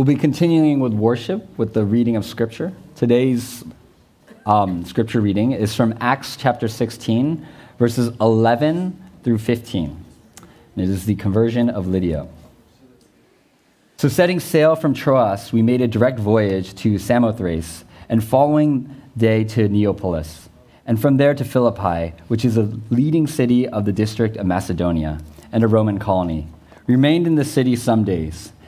We'll be continuing with worship with the reading of Scripture. Today's um, Scripture reading is from Acts chapter 16, verses 11 through 15. And it is the conversion of Lydia. So, setting sail from Troas, we made a direct voyage to Samothrace, and following day to Neapolis, and from there to Philippi, which is a leading city of the district of Macedonia and a Roman colony. Remained in the city some days.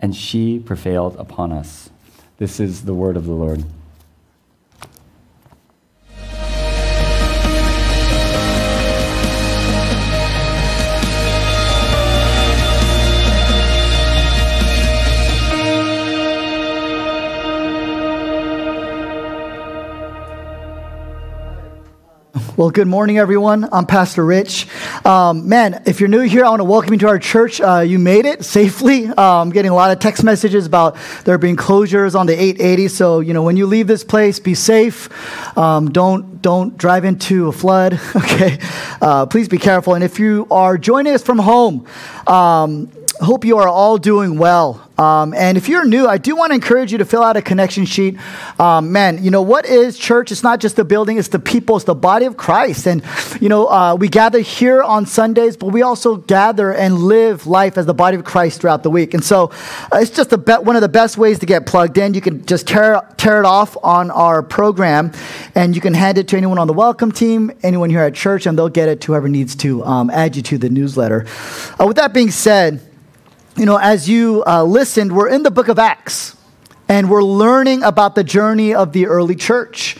and she prevailed upon us. This is the word of the Lord. Well, good morning, everyone. I'm Pastor Rich. Um, man, if you're new here, I want to welcome you to our church. Uh, you made it safely. I'm getting a lot of text messages about there being closures on the 880. So, you know, when you leave this place, be safe. Um, don't don't drive into a flood. Okay, uh, please be careful. And if you are joining us from home. Hope you are all doing well. Um, and if you're new, I do want to encourage you to fill out a connection sheet. Um, man, you know, what is church? It's not just the building, it's the people, it's the body of Christ. And, you know, uh, we gather here on Sundays, but we also gather and live life as the body of Christ throughout the week. And so uh, it's just one of the best ways to get plugged in. You can just tear, tear it off on our program and you can hand it to anyone on the welcome team, anyone here at church, and they'll get it to whoever needs to um, add you to the newsletter. Uh, with that being said, you know, as you uh, listened, we're in the book of Acts and we're learning about the journey of the early church.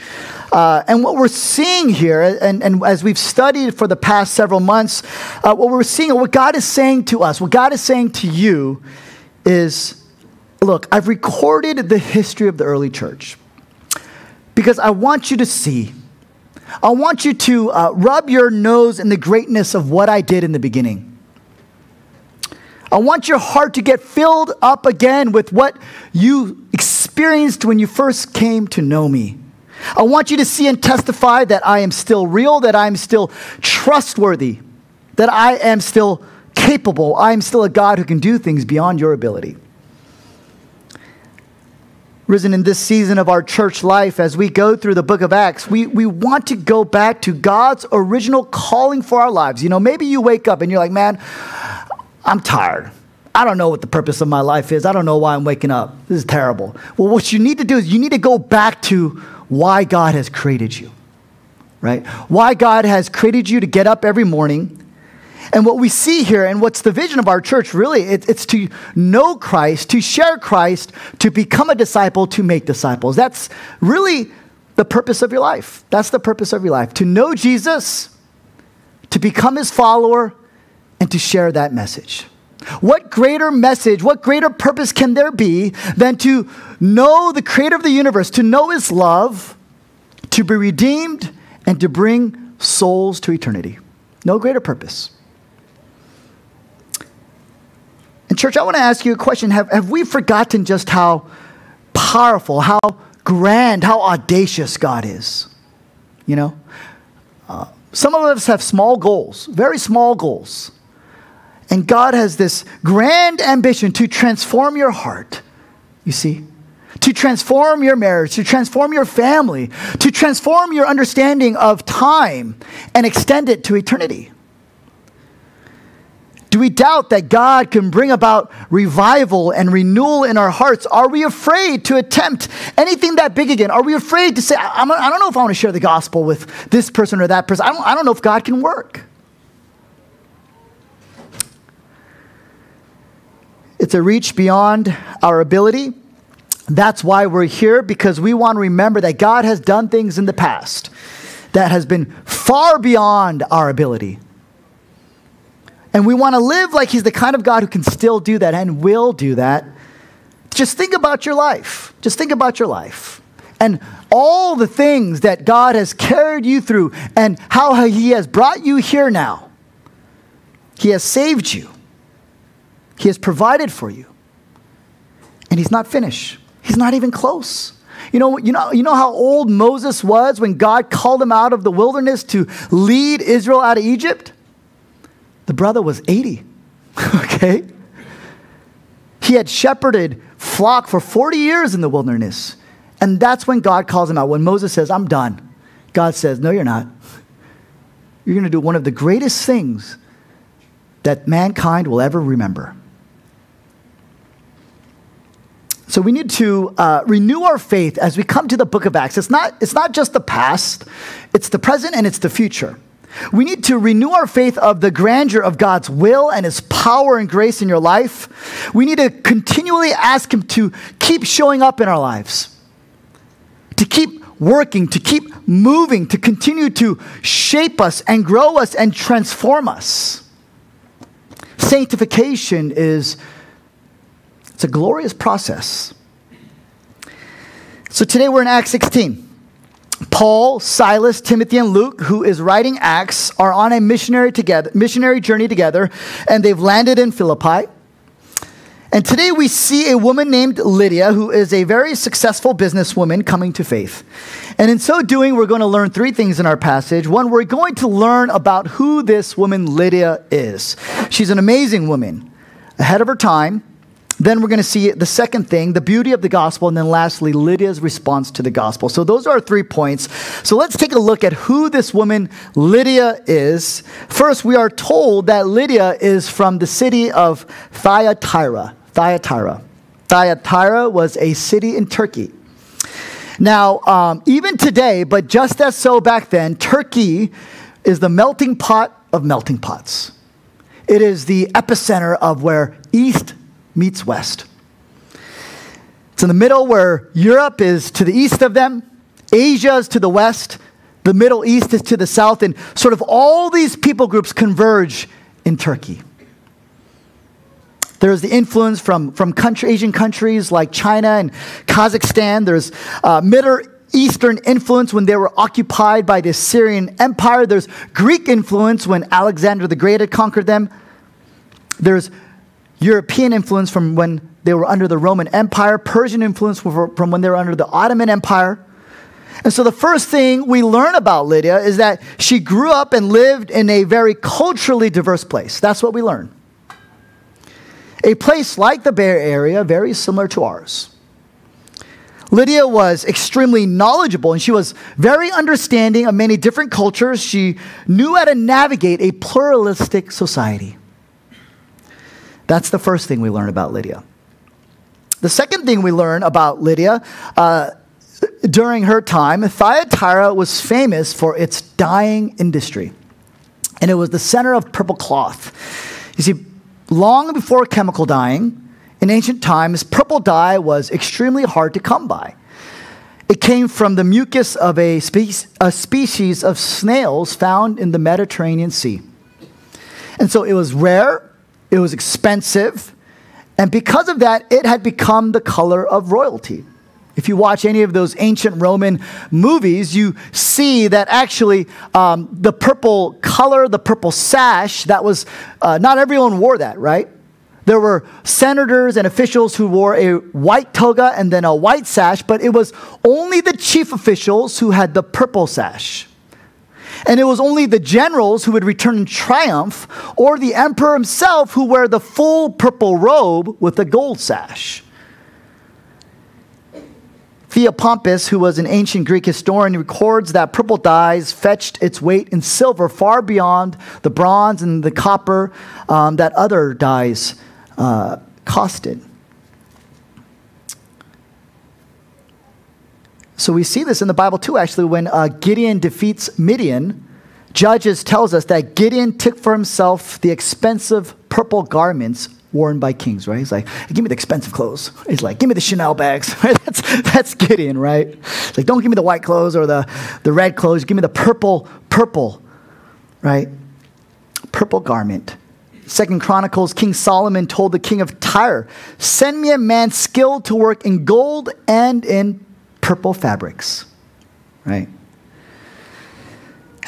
Uh, and what we're seeing here, and, and as we've studied for the past several months, uh, what we're seeing, what God is saying to us, what God is saying to you is look, I've recorded the history of the early church because I want you to see, I want you to uh, rub your nose in the greatness of what I did in the beginning. I want your heart to get filled up again with what you experienced when you first came to know me. I want you to see and testify that I am still real, that I am still trustworthy, that I am still capable. I am still a God who can do things beyond your ability. Risen in this season of our church life, as we go through the book of Acts, we, we want to go back to God's original calling for our lives. You know, maybe you wake up and you're like, man, I'm tired. I don't know what the purpose of my life is. I don't know why I'm waking up. This is terrible. Well, what you need to do is you need to go back to why God has created you, right? Why God has created you to get up every morning. And what we see here, and what's the vision of our church really, it, it's to know Christ, to share Christ, to become a disciple, to make disciples. That's really the purpose of your life. That's the purpose of your life. To know Jesus, to become his follower, and to share that message. What greater message, what greater purpose can there be than to know the creator of the universe, to know his love, to be redeemed, and to bring souls to eternity? No greater purpose. And, church, I want to ask you a question. Have, have we forgotten just how powerful, how grand, how audacious God is? You know? Uh, some of us have small goals, very small goals. And God has this grand ambition to transform your heart, you see, to transform your marriage, to transform your family, to transform your understanding of time and extend it to eternity. Do we doubt that God can bring about revival and renewal in our hearts? Are we afraid to attempt anything that big again? Are we afraid to say, I, don't know if I want to share the gospel with this person or that person? I don't, I don't know if God can work. It's a reach beyond our ability. That's why we're here, because we want to remember that God has done things in the past that has been far beyond our ability. And we want to live like He's the kind of God who can still do that and will do that. Just think about your life. Just think about your life and all the things that God has carried you through and how He has brought you here now. He has saved you, He has provided for you. And He's not finished, He's not even close. You know, you, know, you know how old Moses was when God called him out of the wilderness to lead Israel out of Egypt? The brother was 80, okay? He had shepherded flock for 40 years in the wilderness. And that's when God calls him out. When Moses says, I'm done, God says, No, you're not. You're going to do one of the greatest things that mankind will ever remember. So we need to uh, renew our faith as we come to the book of Acts. It's not, it's not just the past, it's the present and it's the future. We need to renew our faith of the grandeur of God's will and His power and grace in your life. We need to continually ask Him to keep showing up in our lives, to keep working, to keep moving, to continue to shape us and grow us and transform us. Sanctification is it's a glorious process. So today we're in Acts 16. Paul, Silas, Timothy, and Luke, who is writing Acts, are on a missionary together, missionary journey together, and they've landed in Philippi. And today we see a woman named Lydia, who is a very successful businesswoman coming to faith. And in so doing, we're going to learn three things in our passage. One, we're going to learn about who this woman Lydia is. She's an amazing woman, ahead of her time. Then we're going to see the second thing, the beauty of the gospel, and then lastly, Lydia's response to the gospel. So those are our three points. So let's take a look at who this woman Lydia is. First, we are told that Lydia is from the city of Thyatira. Thyatira. Thyatira was a city in Turkey. Now, um, even today, but just as so back then, Turkey is the melting pot of melting pots. It is the epicenter of where East meets West. It's in the middle where Europe is to the east of them, Asia is to the west, the Middle East is to the south, and sort of all these people groups converge in Turkey. There's the influence from, from country, Asian countries like China and Kazakhstan. There's uh, Middle Eastern influence when they were occupied by the Assyrian Empire. There's Greek influence when Alexander the Great had conquered them. There's European influence from when they were under the Roman Empire, Persian influence from when they were under the Ottoman Empire. And so the first thing we learn about Lydia is that she grew up and lived in a very culturally diverse place. That's what we learn. A place like the Bay Area, very similar to ours. Lydia was extremely knowledgeable and she was very understanding of many different cultures. She knew how to navigate a pluralistic society. That's the first thing we learn about Lydia. The second thing we learn about Lydia uh, during her time, Thyatira was famous for its dyeing industry, and it was the center of purple cloth. You see, long before chemical dyeing, in ancient times, purple dye was extremely hard to come by. It came from the mucus of a, spe- a species of snails found in the Mediterranean Sea. And so it was rare it was expensive. And because of that, it had become the color of royalty. If you watch any of those ancient Roman movies, you see that actually um, the purple color, the purple sash, that was, uh, not everyone wore that, right? There were senators and officials who wore a white toga and then a white sash, but it was only the chief officials who had the purple sash. And it was only the generals who would return in triumph, or the emperor himself who wear the full purple robe with the gold sash. Theopompus, who was an ancient Greek historian, records that purple dyes fetched its weight in silver far beyond the bronze and the copper um, that other dyes uh, costed. So we see this in the Bible too, actually, when uh, Gideon defeats Midian. Judges tells us that Gideon took for himself the expensive purple garments worn by kings, right? He's like, give me the expensive clothes. He's like, give me the Chanel bags. that's, that's Gideon, right? He's like, don't give me the white clothes or the, the red clothes. Give me the purple, purple, right? Purple garment. Second Chronicles, King Solomon told the king of Tyre, Send me a man skilled to work in gold and in purple fabrics. Right?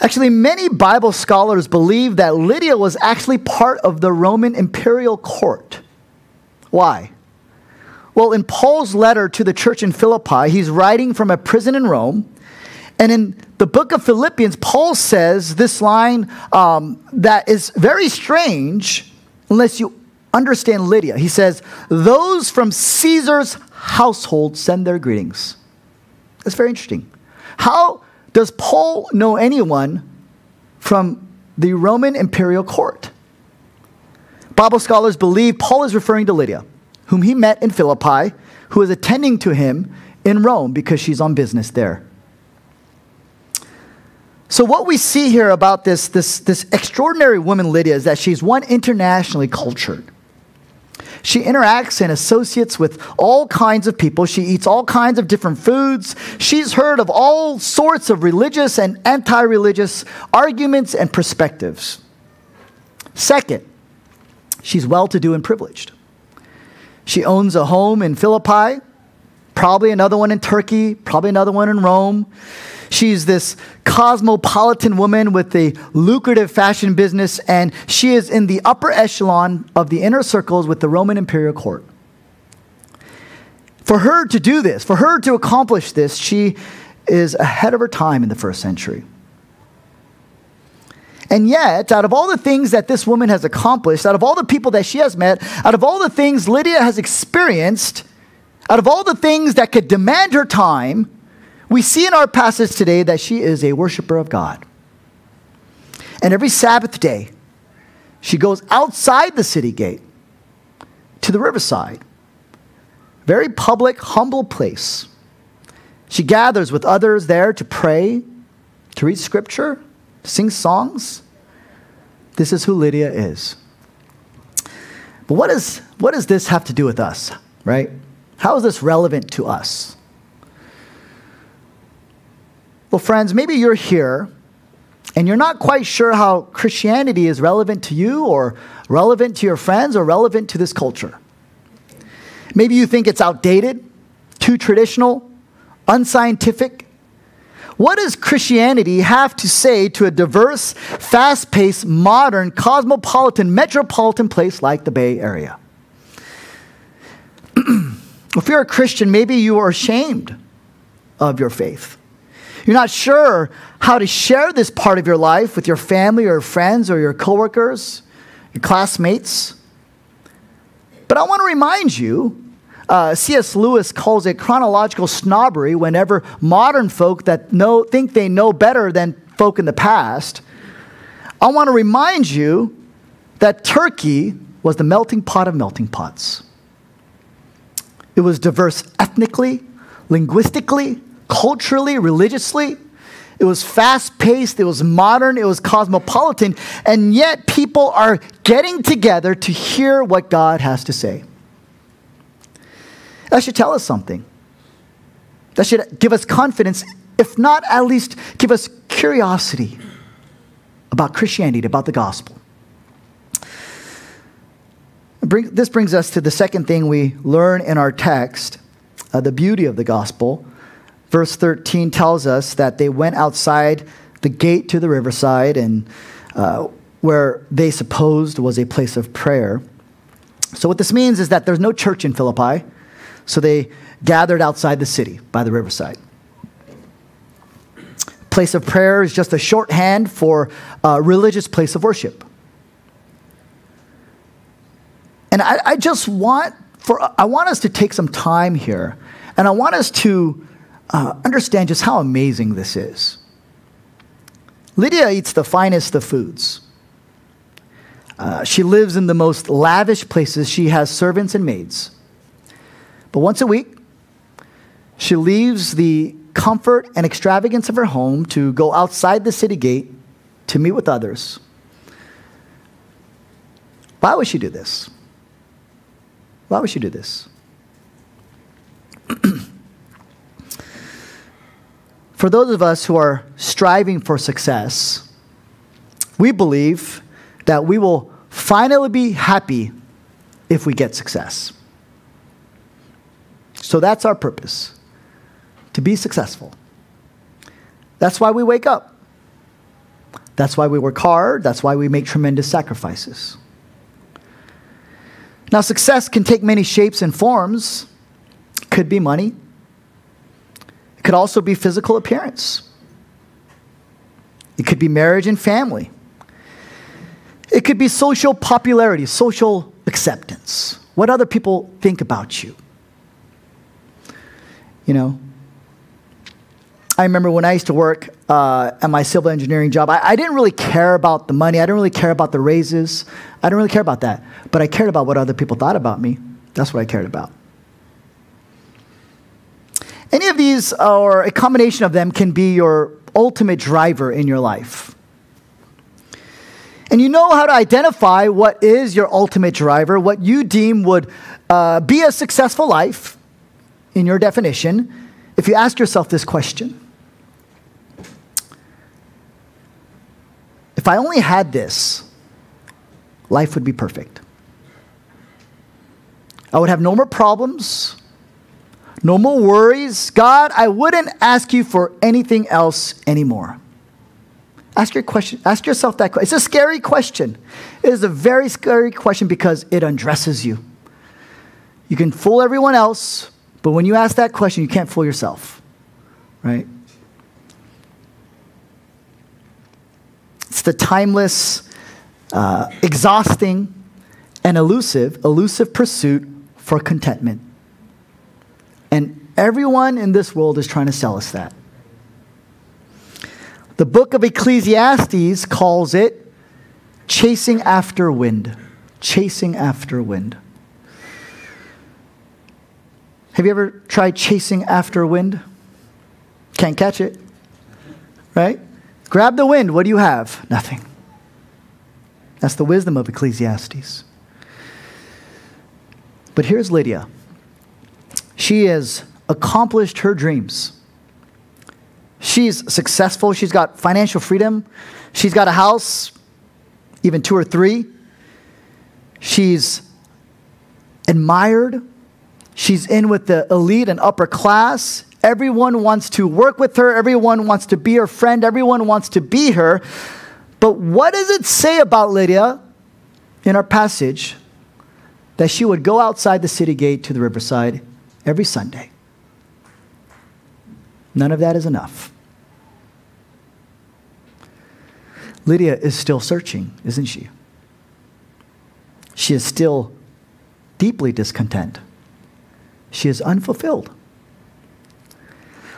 Actually, many Bible scholars believe that Lydia was actually part of the Roman imperial court. Why? Well, in Paul's letter to the church in Philippi, he's writing from a prison in Rome. And in the book of Philippians, Paul says this line um, that is very strange unless you understand Lydia. He says, Those from Caesar's household send their greetings. That's very interesting. How does Paul know anyone from the Roman imperial court? Bible scholars believe Paul is referring to Lydia, whom he met in Philippi, who is attending to him in Rome because she's on business there. So, what we see here about this, this, this extraordinary woman, Lydia, is that she's one internationally cultured. She interacts and associates with all kinds of people. She eats all kinds of different foods. She's heard of all sorts of religious and anti religious arguments and perspectives. Second, she's well to do and privileged. She owns a home in Philippi, probably another one in Turkey, probably another one in Rome. She's this cosmopolitan woman with a lucrative fashion business, and she is in the upper echelon of the inner circles with the Roman imperial court. For her to do this, for her to accomplish this, she is ahead of her time in the first century. And yet, out of all the things that this woman has accomplished, out of all the people that she has met, out of all the things Lydia has experienced, out of all the things that could demand her time, we see in our passage today that she is a worshiper of God. And every Sabbath day, she goes outside the city gate to the riverside. Very public, humble place. She gathers with others there to pray, to read scripture, sing songs. This is who Lydia is. But what, is, what does this have to do with us, right? How is this relevant to us? Well, friends, maybe you're here and you're not quite sure how Christianity is relevant to you or relevant to your friends or relevant to this culture. Maybe you think it's outdated, too traditional, unscientific. What does Christianity have to say to a diverse, fast paced, modern, cosmopolitan, metropolitan place like the Bay Area? if you're a Christian, maybe you are ashamed of your faith. You're not sure how to share this part of your life with your family or friends or your coworkers, your classmates. But I want to remind you uh, C.S. Lewis calls it chronological snobbery whenever modern folk that know, think they know better than folk in the past. I want to remind you that Turkey was the melting pot of melting pots. It was diverse ethnically, linguistically, culturally, religiously. It was fast paced, it was modern, it was cosmopolitan, and yet people are getting together to hear what God has to say. That should tell us something. That should give us confidence, if not at least give us curiosity about Christianity, about the gospel. This brings us to the second thing we learn in our text uh, the beauty of the gospel. Verse 13 tells us that they went outside the gate to the riverside and uh, where they supposed was a place of prayer. So, what this means is that there's no church in Philippi, so they gathered outside the city by the riverside. Place of prayer is just a shorthand for a religious place of worship. And I, I just want for I want us to take some time here, and I want us to uh, understand just how amazing this is. Lydia eats the finest of foods. Uh, she lives in the most lavish places. She has servants and maids. But once a week, she leaves the comfort and extravagance of her home to go outside the city gate to meet with others. Why would she do this? Why would she do this? For those of us who are striving for success, we believe that we will finally be happy if we get success. So that's our purpose to be successful. That's why we wake up. That's why we work hard. That's why we make tremendous sacrifices. Now, success can take many shapes and forms. Could be money, could also be physical appearance, it could be marriage and family, it could be social popularity, social acceptance, what other people think about you. You know, I remember when I used to work uh, at my civil engineering job, I, I, didn't really care about the money. I didn't really care about the raises. I didn't really care about that. But I cared about what other people thought about me. That's what I cared about. Any of these, or a combination of them, can be your ultimate driver in your life. And you know how to identify what is your ultimate driver, what you deem would uh, be a successful life in your definition, if you ask yourself this question If I only had this, life would be perfect. I would have no more problems, no more worries. God, I wouldn't ask you for anything else anymore. Ask, your question, ask yourself that question. It's a scary question. It is a very scary question because it undresses you. You can fool everyone else, but when you ask that question, you can't fool yourself, right? It's the timeless, uh, exhausting, and elusive, elusive pursuit for contentment. And everyone in this world is trying to sell us that. The book of Ecclesiastes calls it chasing after wind. Chasing after wind. Have you ever tried chasing after wind? Can't catch it, right? Grab the wind. What do you have? Nothing. That's the wisdom of Ecclesiastes. But here's Lydia. She has accomplished her dreams. She's successful. She's got financial freedom. She's got a house, even two or three. She's admired. She's in with the elite and upper class. Everyone wants to work with her. Everyone wants to be her friend. Everyone wants to be her. But what does it say about Lydia in our passage that she would go outside the city gate to the riverside every Sunday? None of that is enough. Lydia is still searching, isn't she? She is still deeply discontent. She is unfulfilled.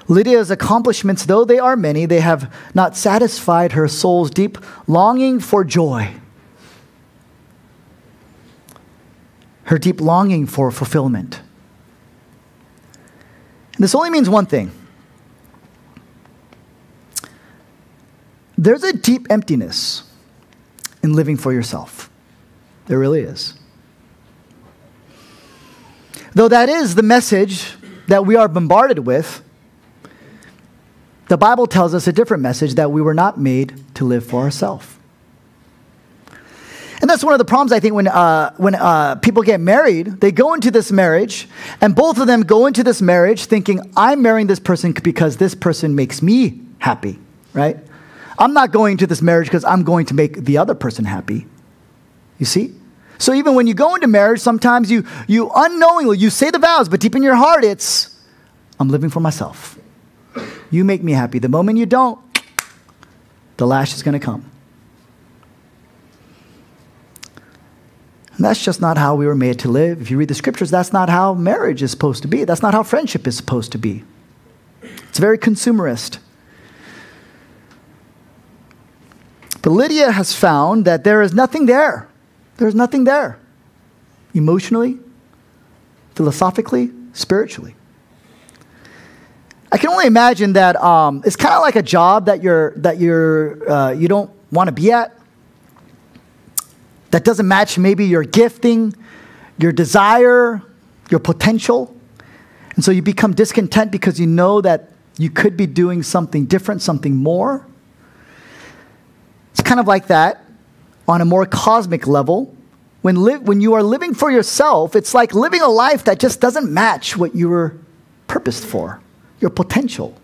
Lydia's accomplishments, though they are many, they have not satisfied her soul's deep longing for joy, her deep longing for fulfillment. And this only means one thing there's a deep emptiness in living for yourself. There really is. Though that is the message that we are bombarded with, the Bible tells us a different message that we were not made to live for ourselves. And that's one of the problems, I think, when, uh, when uh, people get married, they go into this marriage, and both of them go into this marriage thinking, I'm marrying this person because this person makes me happy, right? I'm not going to this marriage because I'm going to make the other person happy. You see? So even when you go into marriage, sometimes you, you unknowingly, you say the vows, but deep in your heart, it's, I'm living for myself. You make me happy. The moment you don't, the lash is going to come. And that's just not how we were made to live. If you read the scriptures, that's not how marriage is supposed to be. That's not how friendship is supposed to be. It's very consumerist. But Lydia has found that there is nothing there. There's nothing there. Emotionally, philosophically, spiritually. I can only imagine that um, it's kind of like a job that you're that you're uh, you don't want to be at. That doesn't match maybe your gifting, your desire, your potential, and so you become discontent because you know that you could be doing something different, something more. It's kind of like that on a more cosmic level. when, when you are living for yourself, it's like living a life that just doesn't match what you were purposed for, your potential.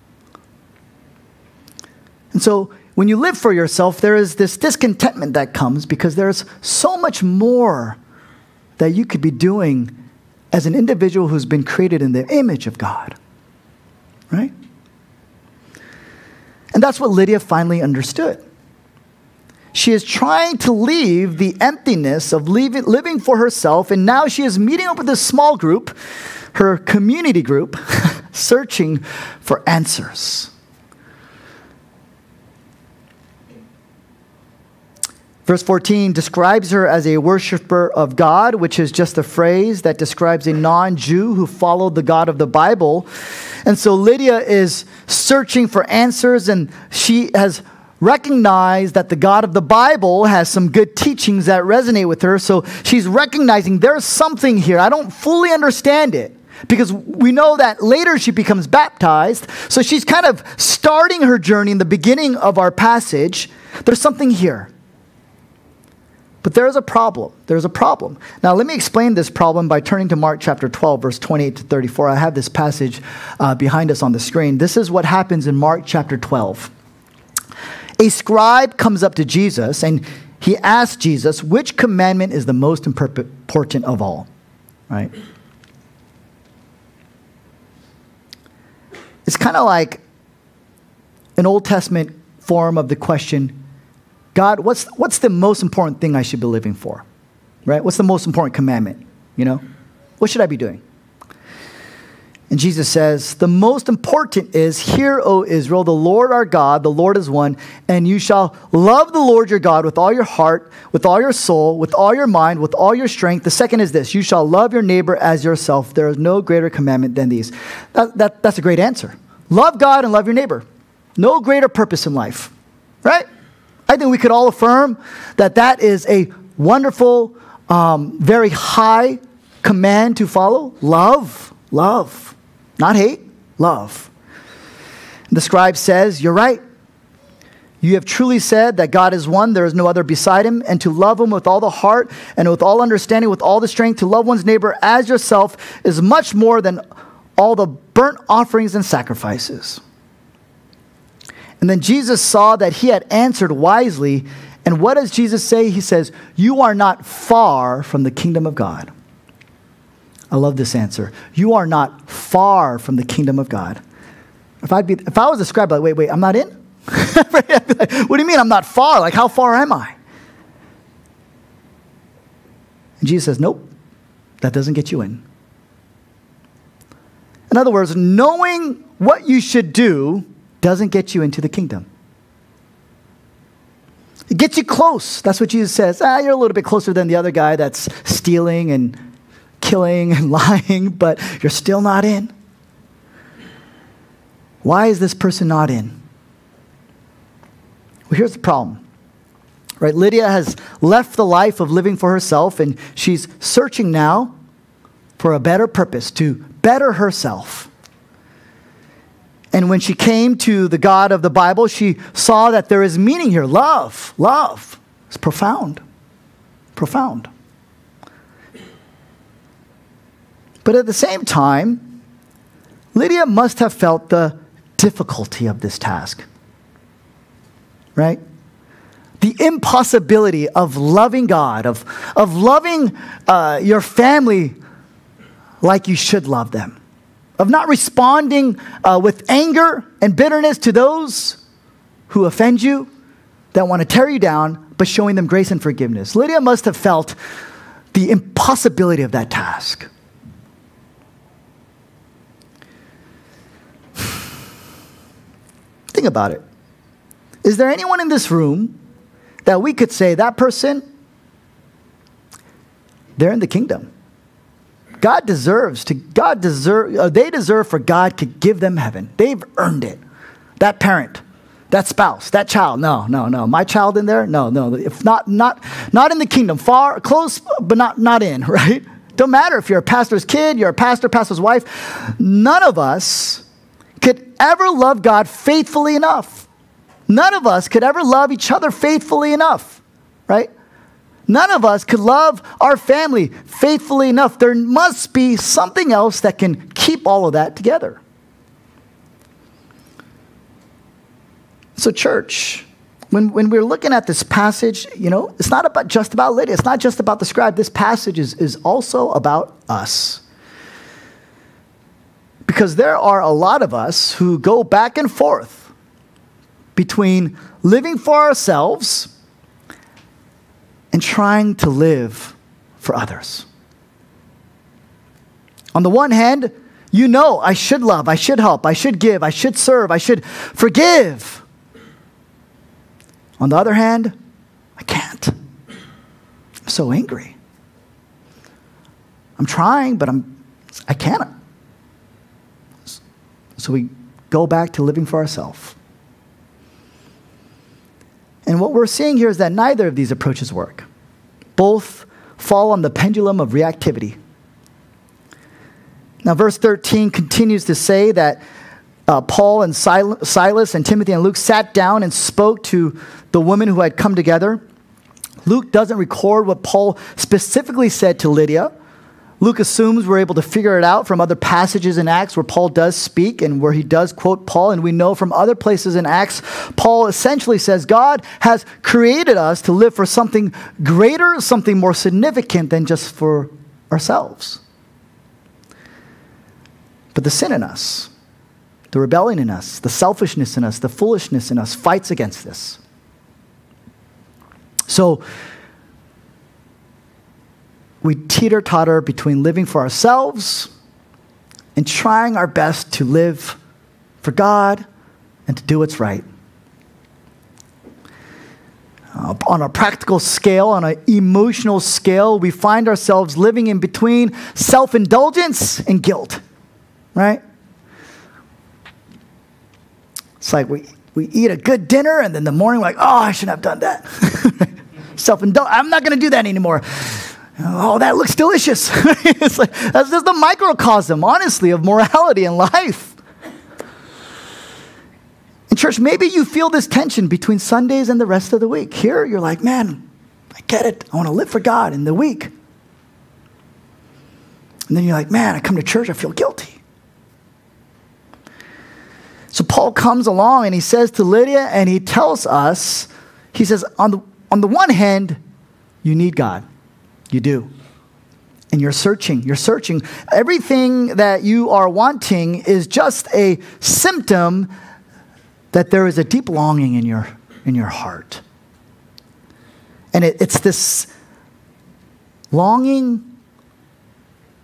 And so when you live for yourself, there is this discontentment that comes because there's so much more that you could be doing as an individual who's been created in the image of God. Right? And that's what Lydia finally understood. She is trying to leave the emptiness of leaving, living for herself, and now she is meeting up with this small group, her community group, searching for answers. Verse 14 describes her as a worshiper of God, which is just a phrase that describes a non Jew who followed the God of the Bible. And so Lydia is searching for answers, and she has recognized that the God of the Bible has some good teachings that resonate with her. So she's recognizing there's something here. I don't fully understand it because we know that later she becomes baptized. So she's kind of starting her journey in the beginning of our passage. There's something here. But there's a problem. There's a problem. Now, let me explain this problem by turning to Mark chapter 12, verse 28 to 34. I have this passage uh, behind us on the screen. This is what happens in Mark chapter 12. A scribe comes up to Jesus and he asks Jesus, which commandment is the most important of all? Right? It's kind of like an Old Testament form of the question God, what's, what's the most important thing I should be living for? Right? What's the most important commandment? You know? What should I be doing? And Jesus says, The most important is, Hear, O Israel, the Lord our God, the Lord is one, and you shall love the Lord your God with all your heart, with all your soul, with all your mind, with all your strength. The second is this you shall love your neighbor as yourself. There is no greater commandment than these. That, that, that's a great answer. Love God and love your neighbor. No greater purpose in life, right? I think we could all affirm that that is a wonderful, um, very high command to follow. Love, love, not hate, love. The scribe says, You're right. You have truly said that God is one, there is no other beside him, and to love him with all the heart and with all understanding, with all the strength, to love one's neighbor as yourself is much more than all the burnt offerings and sacrifices. And then Jesus saw that he had answered wisely. And what does Jesus say? He says, You are not far from the kingdom of God. I love this answer. You are not far from the kingdom of God. If, I'd be, if I was a scribe, like, wait, wait, I'm not in? what do you mean I'm not far? Like, how far am I? And Jesus says, Nope, that doesn't get you in. In other words, knowing what you should do doesn't get you into the kingdom. It gets you close. That's what Jesus says. Ah, you're a little bit closer than the other guy that's stealing and killing and lying, but you're still not in. Why is this person not in? Well, here's the problem. Right? Lydia has left the life of living for herself and she's searching now for a better purpose to better herself. And when she came to the God of the Bible, she saw that there is meaning here love, love. It's profound. Profound. But at the same time, Lydia must have felt the difficulty of this task. Right? The impossibility of loving God, of, of loving uh, your family like you should love them of not responding uh, with anger and bitterness to those who offend you, that want to tear you down, but showing them grace and forgiveness. Lydia must have felt the impossibility of that task. Think about it. Is there anyone in this room that we could say that person, they're in the kingdom? God deserves to, God deserve, uh, they deserve for God to give them heaven. They've earned it. That parent, that spouse, that child, no, no, no. My child in there? No, no. If not, not, not in the kingdom, far, close, but not, not in, right? Don't matter if you're a pastor's kid, you're a pastor, pastor's wife. None of us could ever love God faithfully enough. None of us could ever love each other faithfully enough, right? None of us could love our family faithfully enough. There must be something else that can keep all of that together. So, church, when, when we're looking at this passage, you know, it's not about just about Lydia. It's not just about the scribe. This passage is, is also about us. Because there are a lot of us who go back and forth between living for ourselves and trying to live for others. On the one hand, you know I should love, I should help, I should give, I should serve, I should forgive. On the other hand, I can't. I'm so angry. I'm trying, but I'm I can't. So we go back to living for ourselves. And what we're seeing here is that neither of these approaches work. Both fall on the pendulum of reactivity. Now, verse 13 continues to say that uh, Paul and Sil- Silas and Timothy and Luke sat down and spoke to the women who had come together. Luke doesn't record what Paul specifically said to Lydia, Luke assumes we're able to figure it out from other passages in Acts where Paul does speak and where he does quote Paul. And we know from other places in Acts, Paul essentially says God has created us to live for something greater, something more significant than just for ourselves. But the sin in us, the rebellion in us, the selfishness in us, the foolishness in us fights against this. So, we teeter totter between living for ourselves and trying our best to live for God and to do what's right. Uh, on a practical scale, on an emotional scale, we find ourselves living in between self indulgence and guilt, right? It's like we, we eat a good dinner and then the morning, we're like, oh, I shouldn't have done that. self indulgence, I'm not going to do that anymore. Oh, that looks delicious. it's like, that's just the microcosm, honestly, of morality and life. In church, maybe you feel this tension between Sundays and the rest of the week. Here, you're like, man, I get it. I want to live for God in the week. And then you're like, man, I come to church, I feel guilty. So Paul comes along and he says to Lydia, and he tells us, he says, on the, on the one hand, you need God. You do. And you're searching. You're searching. Everything that you are wanting is just a symptom that there is a deep longing in your, in your heart. And it, it's this longing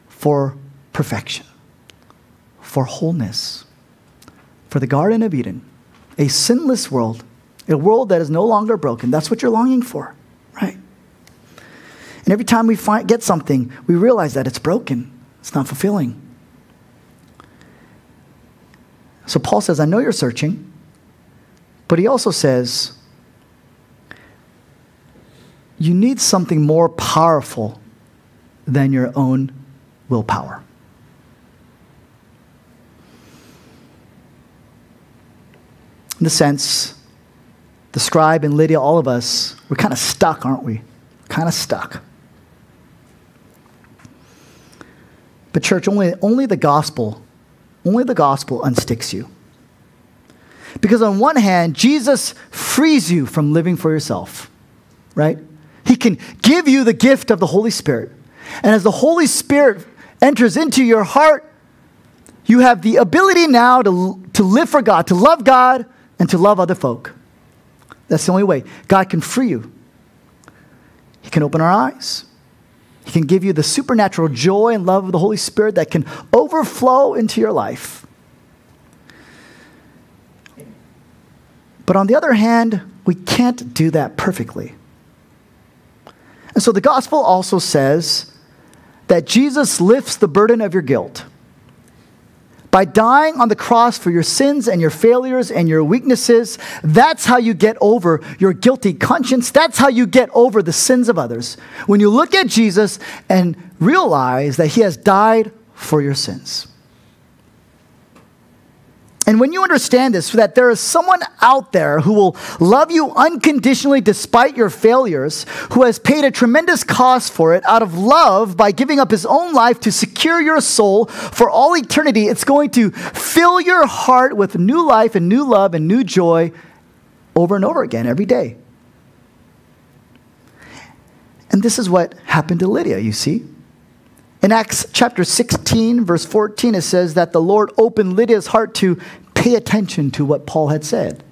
for perfection, for wholeness, for the Garden of Eden, a sinless world, a world that is no longer broken. That's what you're longing for, right? And every time we find, get something, we realize that it's broken, it's not fulfilling. So Paul says, I know you're searching, but he also says, you need something more powerful than your own willpower. In the sense, the scribe and Lydia, all of us, we're kind of stuck, aren't we? Kind of stuck. But, church, only, only the gospel, only the gospel unsticks you. Because, on one hand, Jesus frees you from living for yourself, right? He can give you the gift of the Holy Spirit. And as the Holy Spirit enters into your heart, you have the ability now to, to live for God, to love God, and to love other folk. That's the only way. God can free you, He can open our eyes. He can give you the supernatural joy and love of the Holy Spirit that can overflow into your life. But on the other hand, we can't do that perfectly. And so the gospel also says that Jesus lifts the burden of your guilt. By dying on the cross for your sins and your failures and your weaknesses, that's how you get over your guilty conscience. That's how you get over the sins of others. When you look at Jesus and realize that he has died for your sins. And when you understand this, that there is someone out there who will love you unconditionally despite your failures, who has paid a tremendous cost for it out of love by giving up his own life to secure your soul for all eternity, it's going to fill your heart with new life and new love and new joy over and over again every day. And this is what happened to Lydia, you see. In Acts chapter 16, verse 14, it says that the Lord opened Lydia's heart to pay attention to what Paul had said.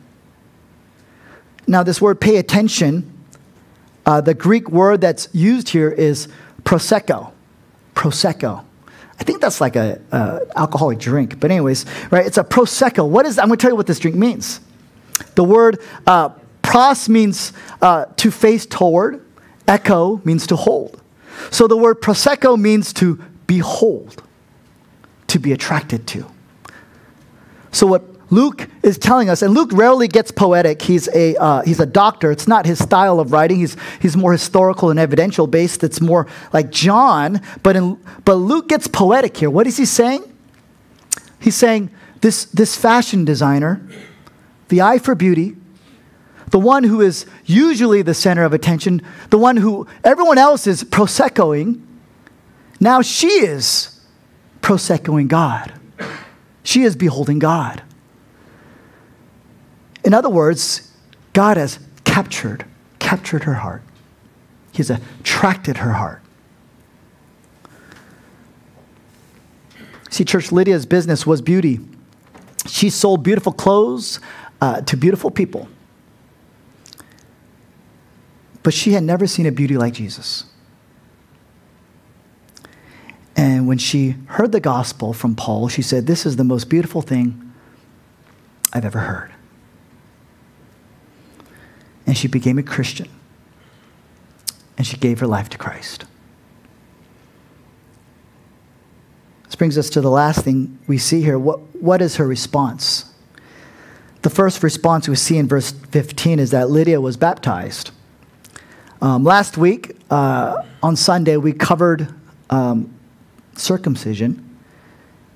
Now, this word pay attention, uh, the Greek word that's used here is prosecco. Prosecco. I think that's like a, a alcoholic drink, but anyways, right? It's a prosecco. What is? I'm going to tell you what this drink means. The word uh, pros means uh, to face toward. Echo means to hold. So the word prosecco means to behold, to be attracted to. So what Luke is telling us, and Luke rarely gets poetic. He's a, uh, he's a doctor. It's not his style of writing. He's, he's more historical and evidential based. It's more like John. But, in, but Luke gets poetic here. What is he saying? He's saying this, this fashion designer, the eye for beauty, the one who is usually the center of attention, the one who everyone else is proseccoing, now she is proseccoing God. She is beholding God. In other words, God has captured, captured her heart. He's attracted her heart. See, Church Lydia's business was beauty. She sold beautiful clothes uh, to beautiful people. But she had never seen a beauty like Jesus. And when she heard the gospel from Paul, she said, This is the most beautiful thing I've ever heard. And she became a Christian. And she gave her life to Christ. This brings us to the last thing we see here. What, what is her response? The first response we see in verse 15 is that Lydia was baptized. Um, last week, uh, on Sunday, we covered um, circumcision.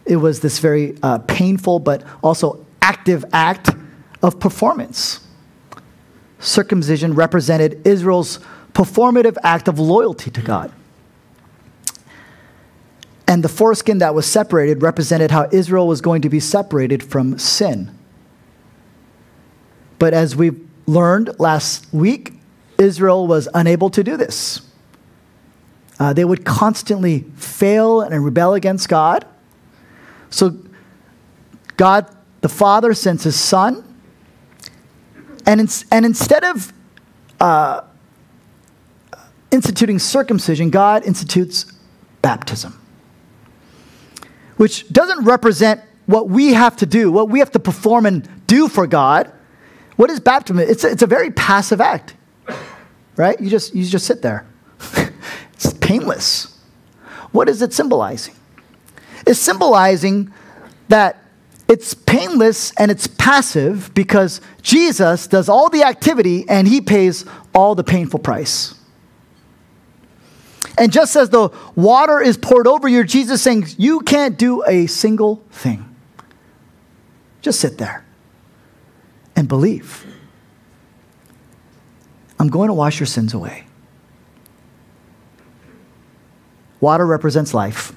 It was this very uh, painful but also active act of performance. Circumcision represented Israel's performative act of loyalty to God. And the foreskin that was separated represented how Israel was going to be separated from sin. But as we learned last week, Israel was unable to do this. Uh, they would constantly fail and rebel against God. So, God the Father sends his Son, and, in, and instead of uh, instituting circumcision, God institutes baptism, which doesn't represent what we have to do, what we have to perform and do for God. What is baptism? It's a, it's a very passive act right? You just, you just sit there. it's painless. What is it symbolizing? It's symbolizing that it's painless and it's passive because Jesus does all the activity and he pays all the painful price. And just as the water is poured over you, Jesus saying, You can't do a single thing. Just sit there and believe. I'm going to wash your sins away. Water represents life.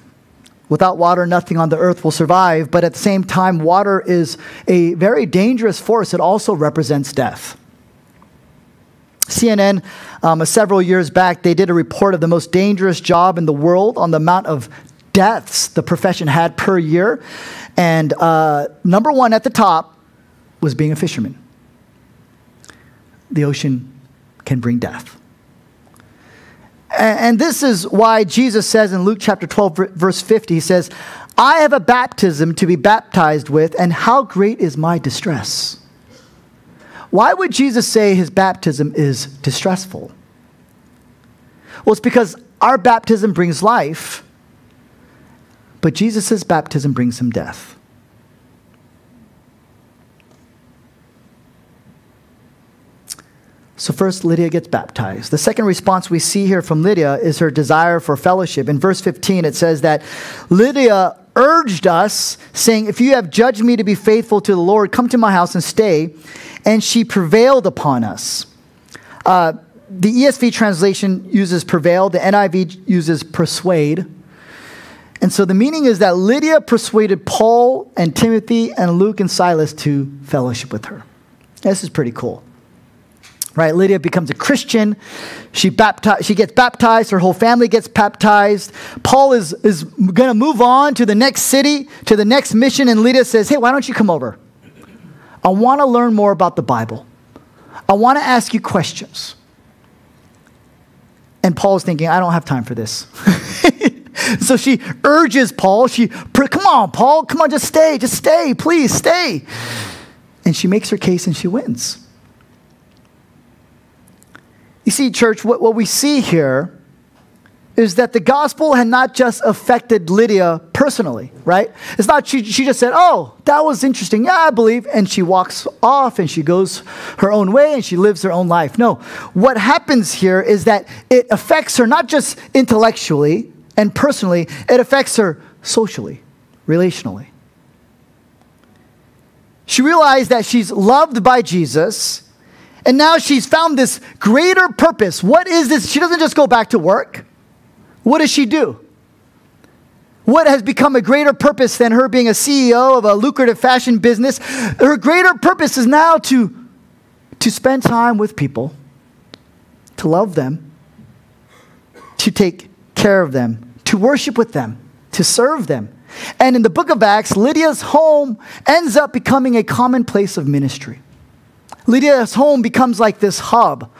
Without water, nothing on the earth will survive, but at the same time, water is a very dangerous force. It also represents death. CNN, um, several years back, they did a report of the most dangerous job in the world on the amount of deaths the profession had per year. And uh, number one at the top was being a fisherman. The ocean can bring death. And this is why Jesus says in Luke chapter 12, verse 50, he says, I have a baptism to be baptized with, and how great is my distress. Why would Jesus say his baptism is distressful? Well, it's because our baptism brings life, but Jesus' baptism brings him death. So, first, Lydia gets baptized. The second response we see here from Lydia is her desire for fellowship. In verse 15, it says that Lydia urged us, saying, If you have judged me to be faithful to the Lord, come to my house and stay. And she prevailed upon us. Uh, the ESV translation uses prevail, the NIV uses persuade. And so the meaning is that Lydia persuaded Paul and Timothy and Luke and Silas to fellowship with her. This is pretty cool. Right? Lydia becomes a Christian. She, bapti- she gets baptized. Her whole family gets baptized. Paul is, is going to move on to the next city, to the next mission. And Lydia says, Hey, why don't you come over? I want to learn more about the Bible. I want to ask you questions. And Paul's thinking, I don't have time for this. so she urges Paul, she, come on, Paul, come on, just stay, just stay, please stay. And she makes her case and she wins. You see, church, what, what we see here is that the gospel had not just affected Lydia personally, right? It's not she, she just said, Oh, that was interesting. Yeah, I believe. And she walks off and she goes her own way and she lives her own life. No, what happens here is that it affects her not just intellectually and personally, it affects her socially, relationally. She realized that she's loved by Jesus. And now she's found this greater purpose. What is this? She doesn't just go back to work. What does she do? What has become a greater purpose than her being a CEO of a lucrative fashion business? Her greater purpose is now to, to spend time with people, to love them, to take care of them, to worship with them, to serve them. And in the book of Acts, Lydia's home ends up becoming a common place of ministry. Lydia's home becomes like this hub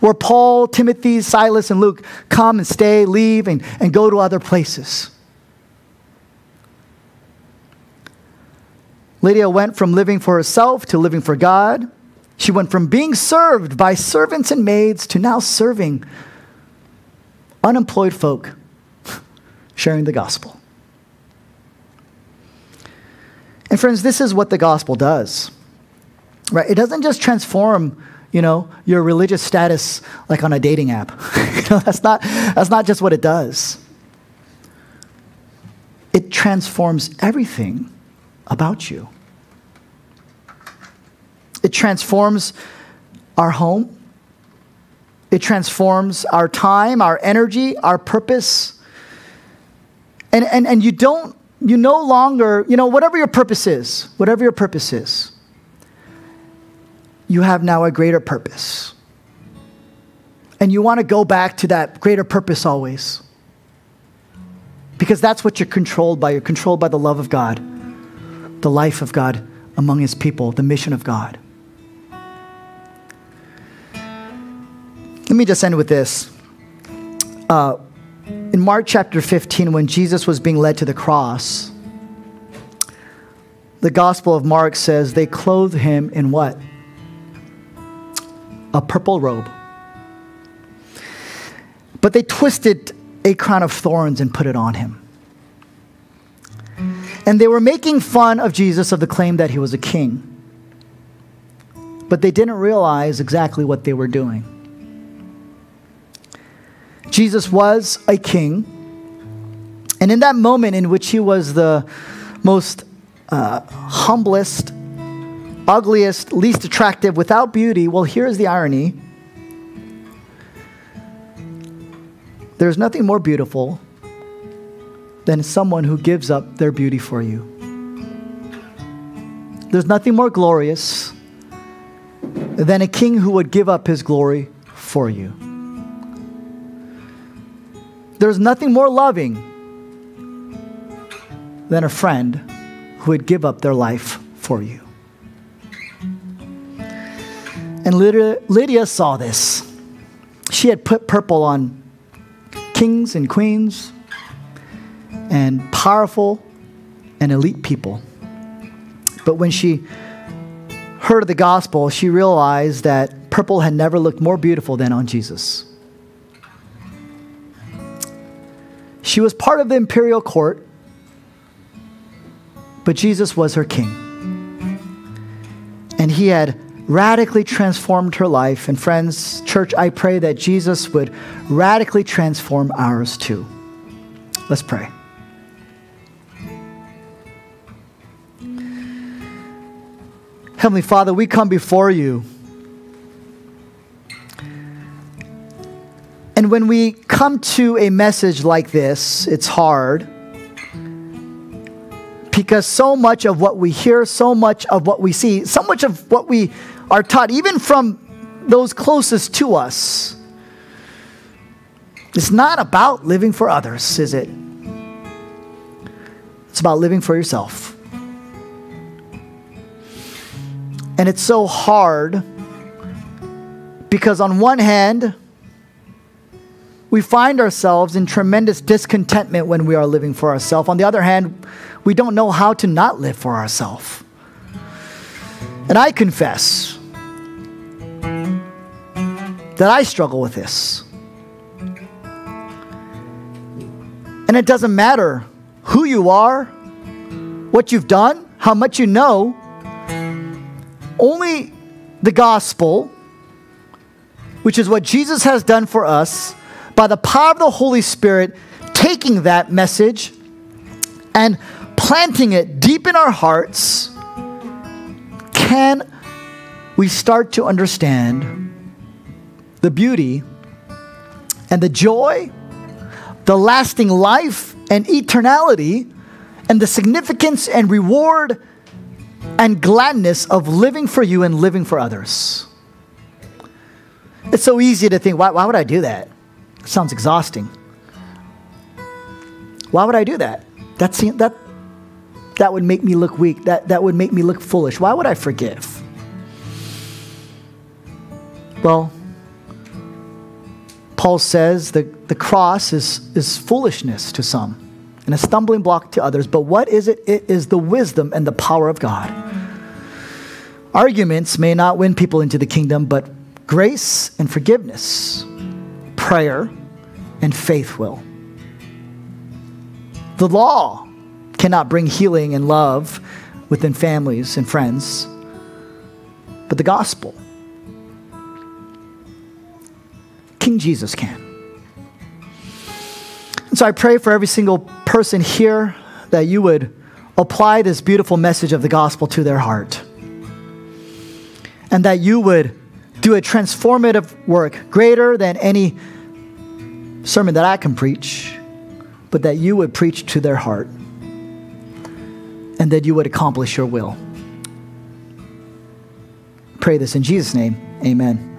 where Paul, Timothy, Silas, and Luke come and stay, leave, and, and go to other places. Lydia went from living for herself to living for God. She went from being served by servants and maids to now serving unemployed folk, sharing the gospel. And friends, this is what the gospel does. Right? It doesn't just transform you know, your religious status like on a dating app. you know, that's not, that's not just what it does. It transforms everything about you. It transforms our home. It transforms our time, our energy, our purpose. And, and, and you don't, you no longer, you know, whatever your purpose is, whatever your purpose is, you have now a greater purpose. And you want to go back to that greater purpose always. Because that's what you're controlled by. You're controlled by the love of God, the life of God among His people, the mission of God. Let me just end with this. Uh, in Mark chapter 15, when Jesus was being led to the cross, the Gospel of Mark says they clothed him in what? A purple robe. But they twisted a crown of thorns and put it on him. And they were making fun of Jesus of the claim that he was a king. But they didn't realize exactly what they were doing. Jesus was a king. And in that moment in which he was the most uh, humblest ugliest, least attractive, without beauty, well, here's the irony. There's nothing more beautiful than someone who gives up their beauty for you. There's nothing more glorious than a king who would give up his glory for you. There's nothing more loving than a friend who would give up their life for you. And Lydia, saw this. She had put purple on kings and queens and powerful and elite people. But when she heard the gospel, she realized that purple had never looked more beautiful than on Jesus. She was part of the imperial court, but Jesus was her king. And he had radically transformed her life. And friends, church, I pray that Jesus would radically transform ours too. Let's pray. Heavenly Father, we come before you. And when we come to a message like this, it's hard because so much of what we hear, so much of what we see, so much of what we are taught, even from those closest to us, it's not about living for others, is it? It's about living for yourself. And it's so hard because, on one hand, we find ourselves in tremendous discontentment when we are living for ourselves. On the other hand, we don't know how to not live for ourselves. And I confess that I struggle with this. And it doesn't matter who you are, what you've done, how much you know. Only the gospel, which is what Jesus has done for us, by the power of the Holy Spirit, taking that message and planting it deep in our hearts, can we start to understand the beauty and the joy, the lasting life and eternality, and the significance and reward and gladness of living for you and living for others. It's so easy to think, why, why would I do that? It sounds exhausting. Why would I do that? That, seem, that, that would make me look weak. That, that would make me look foolish. Why would I forgive? Well, Paul says the, the cross is, is foolishness to some and a stumbling block to others. But what is it? It is the wisdom and the power of God. Arguments may not win people into the kingdom, but grace and forgiveness prayer, and faith will. The law cannot bring healing and love within families and friends, but the gospel, King Jesus can. And so I pray for every single person here that you would apply this beautiful message of the gospel to their heart. And that you would do a transformative work greater than any sermon that I can preach, but that you would preach to their heart and that you would accomplish your will. Pray this in Jesus' name. Amen.